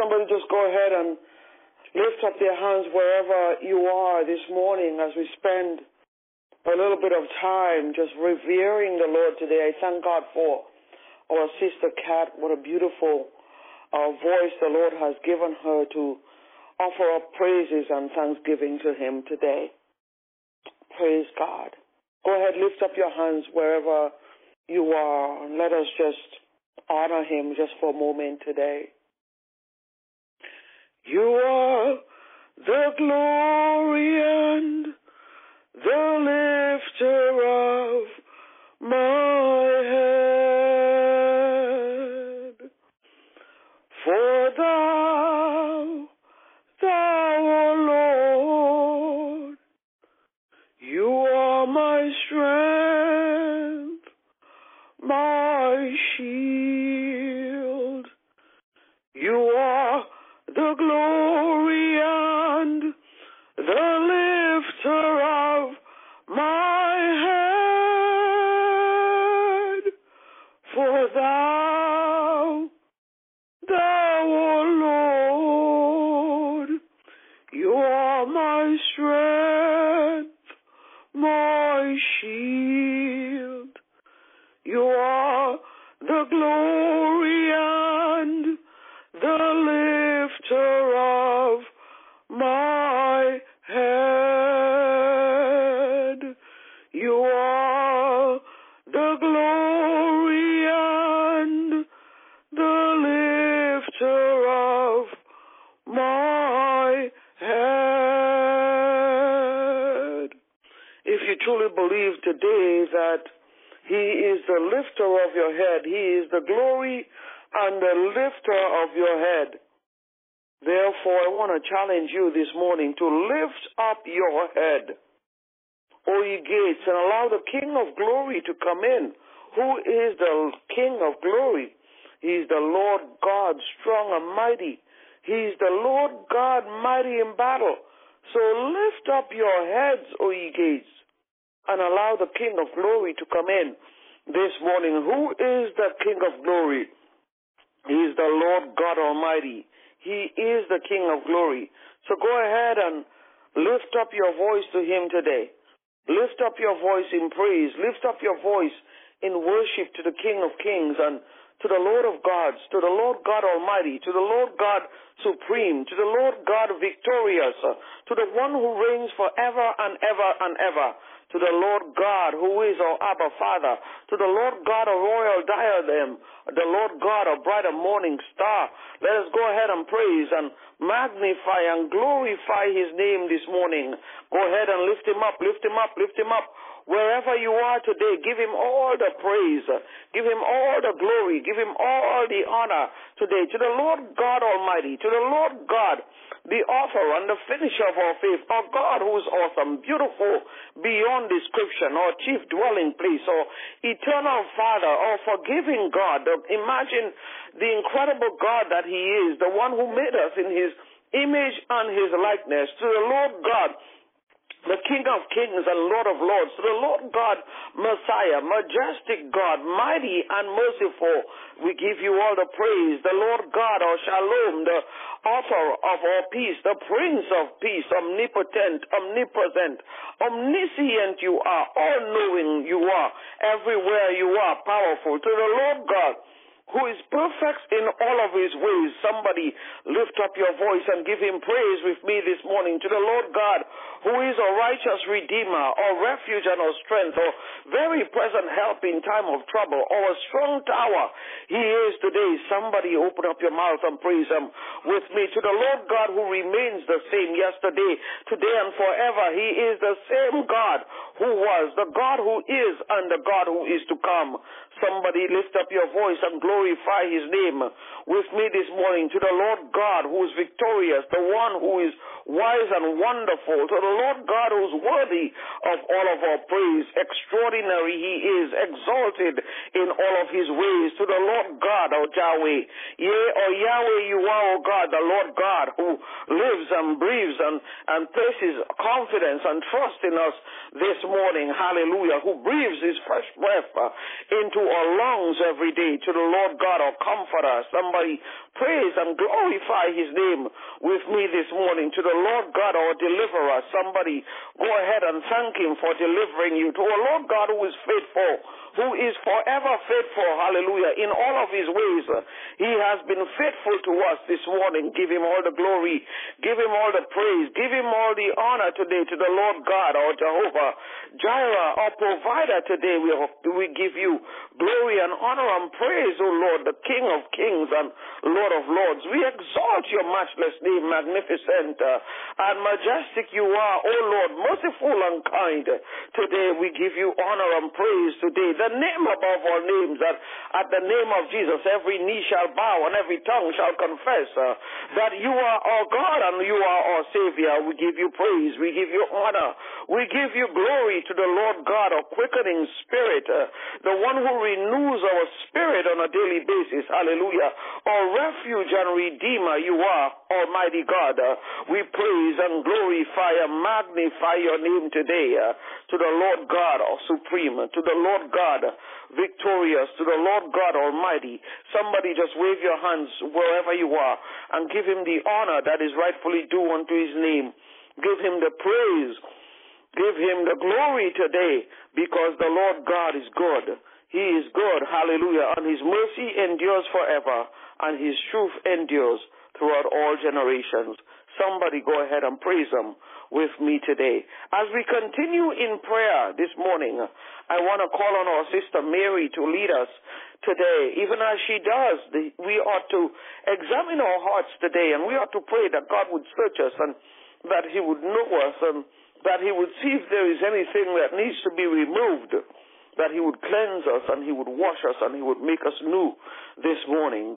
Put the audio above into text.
somebody just go ahead and lift up their hands wherever you are this morning as we spend a little bit of time just revering the Lord today. I thank God for our sister Kat. What a beautiful uh, voice the Lord has given her to offer up praises and thanksgiving to Him today. Praise God. Go ahead, lift up your hands wherever you are, and let us just honor Him just for a moment today. You are the glory and the lifter of my head. For thou, thou, O Lord, you are my strength, are my strength, my shield. You are believe today that He is the lifter of your head, He is the glory and the lifter of your head. Therefore, I want to challenge you this morning to lift up your head, O ye gates, and allow the King of glory to come in. Who is the King of glory? He is the Lord God, strong and mighty. He is the Lord God, mighty in battle. So lift up your heads, O ye gates, and allow the King of glory to come in this morning. Who is the King of glory? He is the Lord God Almighty. He is the King of glory. So go ahead and lift up your voice to Him today. Lift up your voice in praise. Lift up your voice in worship to the King of kings and to the Lord of gods, to the Lord God Almighty, to the Lord God Supreme, to the Lord God Victorious, to the one who reigns forever and ever and ever, to the Lord God who is our Abba Father, to the Lord God of royal diadem, the Lord God of bright and morning star. Let us go ahead and praise and magnify and glorify his name this morning. Go ahead and lift him up, lift him up, lift him up. Wherever you are today, give him all the praise, give him all the glory, give him all the honor today to the Lord God Almighty, to the Lord God, the author and the finisher of our faith, our God who is awesome, beautiful beyond description, our chief dwelling place, our eternal Father, our forgiving God. Um, imagine the incredible God that He is, the one who made us in His image and His likeness, to the Lord God the King of Kings and Lord of Lords, the Lord God, Messiah, majestic God, mighty and merciful. We give you all the praise. The Lord God, our Shalom, the author of all peace, the Prince of Peace, omnipotent, omnipresent, omniscient you are, all knowing you are, everywhere you are, powerful. To the Lord God, who is perfect in all of his ways. Somebody lift up your voice and give him praise with me this morning to the Lord God, who is a righteous redeemer, our refuge and our strength, our very present help in time of trouble, our strong tower. He is today. Somebody open up your mouth and praise him with me to the Lord God who remains the same yesterday, today and forever. He is the same God who was, the God who is, and the God who is to come. Somebody lift up your voice and glorify his name with me this morning to the Lord God who is victorious, the one who is wise and wonderful, to the Lord God who is worthy of all of our praise. Extraordinary he is, exalted in all of his ways, to the Lord God, our Yahweh. Yea, or Yahweh, you are, O God, the Lord God who lives and breathes and, and places confidence and trust in us this morning. Hallelujah. Who breathes his fresh breath into our lungs every day to the Lord God, our comforter. Somebody praise and glorify his name with me this morning to the Lord God, our deliverer. Somebody go ahead and thank him for delivering you to our Lord God who is faithful, who is forever faithful. Hallelujah. In all of his ways, he has been faithful to us this morning. Give him all the glory. Give him all the praise. Give him all the honor today to the Lord God, our Jehovah. Jireh, our provider today, we, we give you glory and honor and praise, O Lord, the King of kings and Lord of lords. We exalt your matchless name, magnificent uh, and majestic you are, O Lord, merciful and kind. Today we give you honor and praise today. The name above all names, that at the name of Jesus every knee shall bow and every tongue shall confess uh, that you are our God and you are our Savior. We give you praise. We give you honor. We give you glory to the Lord God, our quickening spirit, uh, the one who renews our spirit on a daily basis. Hallelujah. Our refuge and redeemer, you are, Almighty God. We praise and glorify and magnify your name today to the Lord God, our supreme, to the Lord God, victorious, to the Lord God Almighty. Somebody just wave your hands wherever you are and give him the honor that is rightfully due unto his name. Give him the praise. Give him the glory today because the Lord God is good. He is good. Hallelujah. And his mercy endures forever and his truth endures throughout all generations. Somebody go ahead and praise him with me today. As we continue in prayer this morning, I want to call on our sister Mary to lead us today. Even as she does, we ought to examine our hearts today and we ought to pray that God would search us and that he would know us and that he would see if there is anything that needs to be removed, that he would cleanse us and he would wash us and he would make us new this morning.